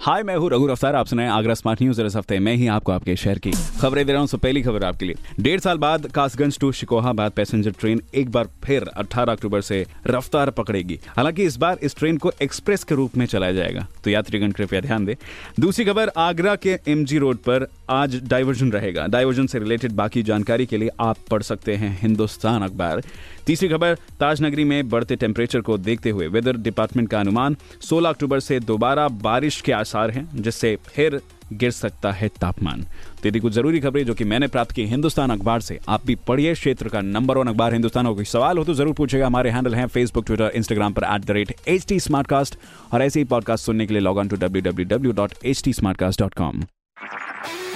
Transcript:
हाय मैं हूँ रघु अफ्तार आप सुनाए आगरा स्मार्ट न्यूज़ इस हफ़्ते मैं ही आपको आपके शहर की खबरें दे रहा हूँ। पहली खबर आपके लिए। डेढ़ साल बाद Kasganj to Shikohabad passenger train एक बार फिर 18 अक्टूबर से रफ्तार पकड़ेगी। हालाँकि इस बार इस ट्रेन को एक्सप्रेस के रूप में चलाया जाएगा। तो यात्रीगण कृपया ध्यान दे। दूसरी खबर, आगरा के एमजी रोड पर आज डाइवर्जन रहेगा। डाइवर्जन से रिलेटेड बाकी जानकारी के लिए आप पढ़ सकते हैं हिंदुस्तान अखबार। तीसरी खबर, ताजनगरी में बढ़ते टेम्परेचर को देखते हुए वेदर डिपार्टमेंट का अनुमान 16 अक्टूबर से दोबारा बारिश के आसार हैं, जिससे फिर गिर सकता है तापमान। तो यदि कुछ ज़रूरी खबरें जो कि मैंने प्राप्त की हिंदुस्तान अखबार से। आप भी पढ़िए क्षेत्र का नंबर वन अखबार हिंदुस्तान हो कोई सवाल हो तो ज़रूर पूछेगा। हमारे हैंडल हैं फेसबुक ट्विटर इंस्टाग्राम पर at the rate H T और ऐसे ही पॉडकास्ट सुनने के लिए log on to W W W dot H T dot com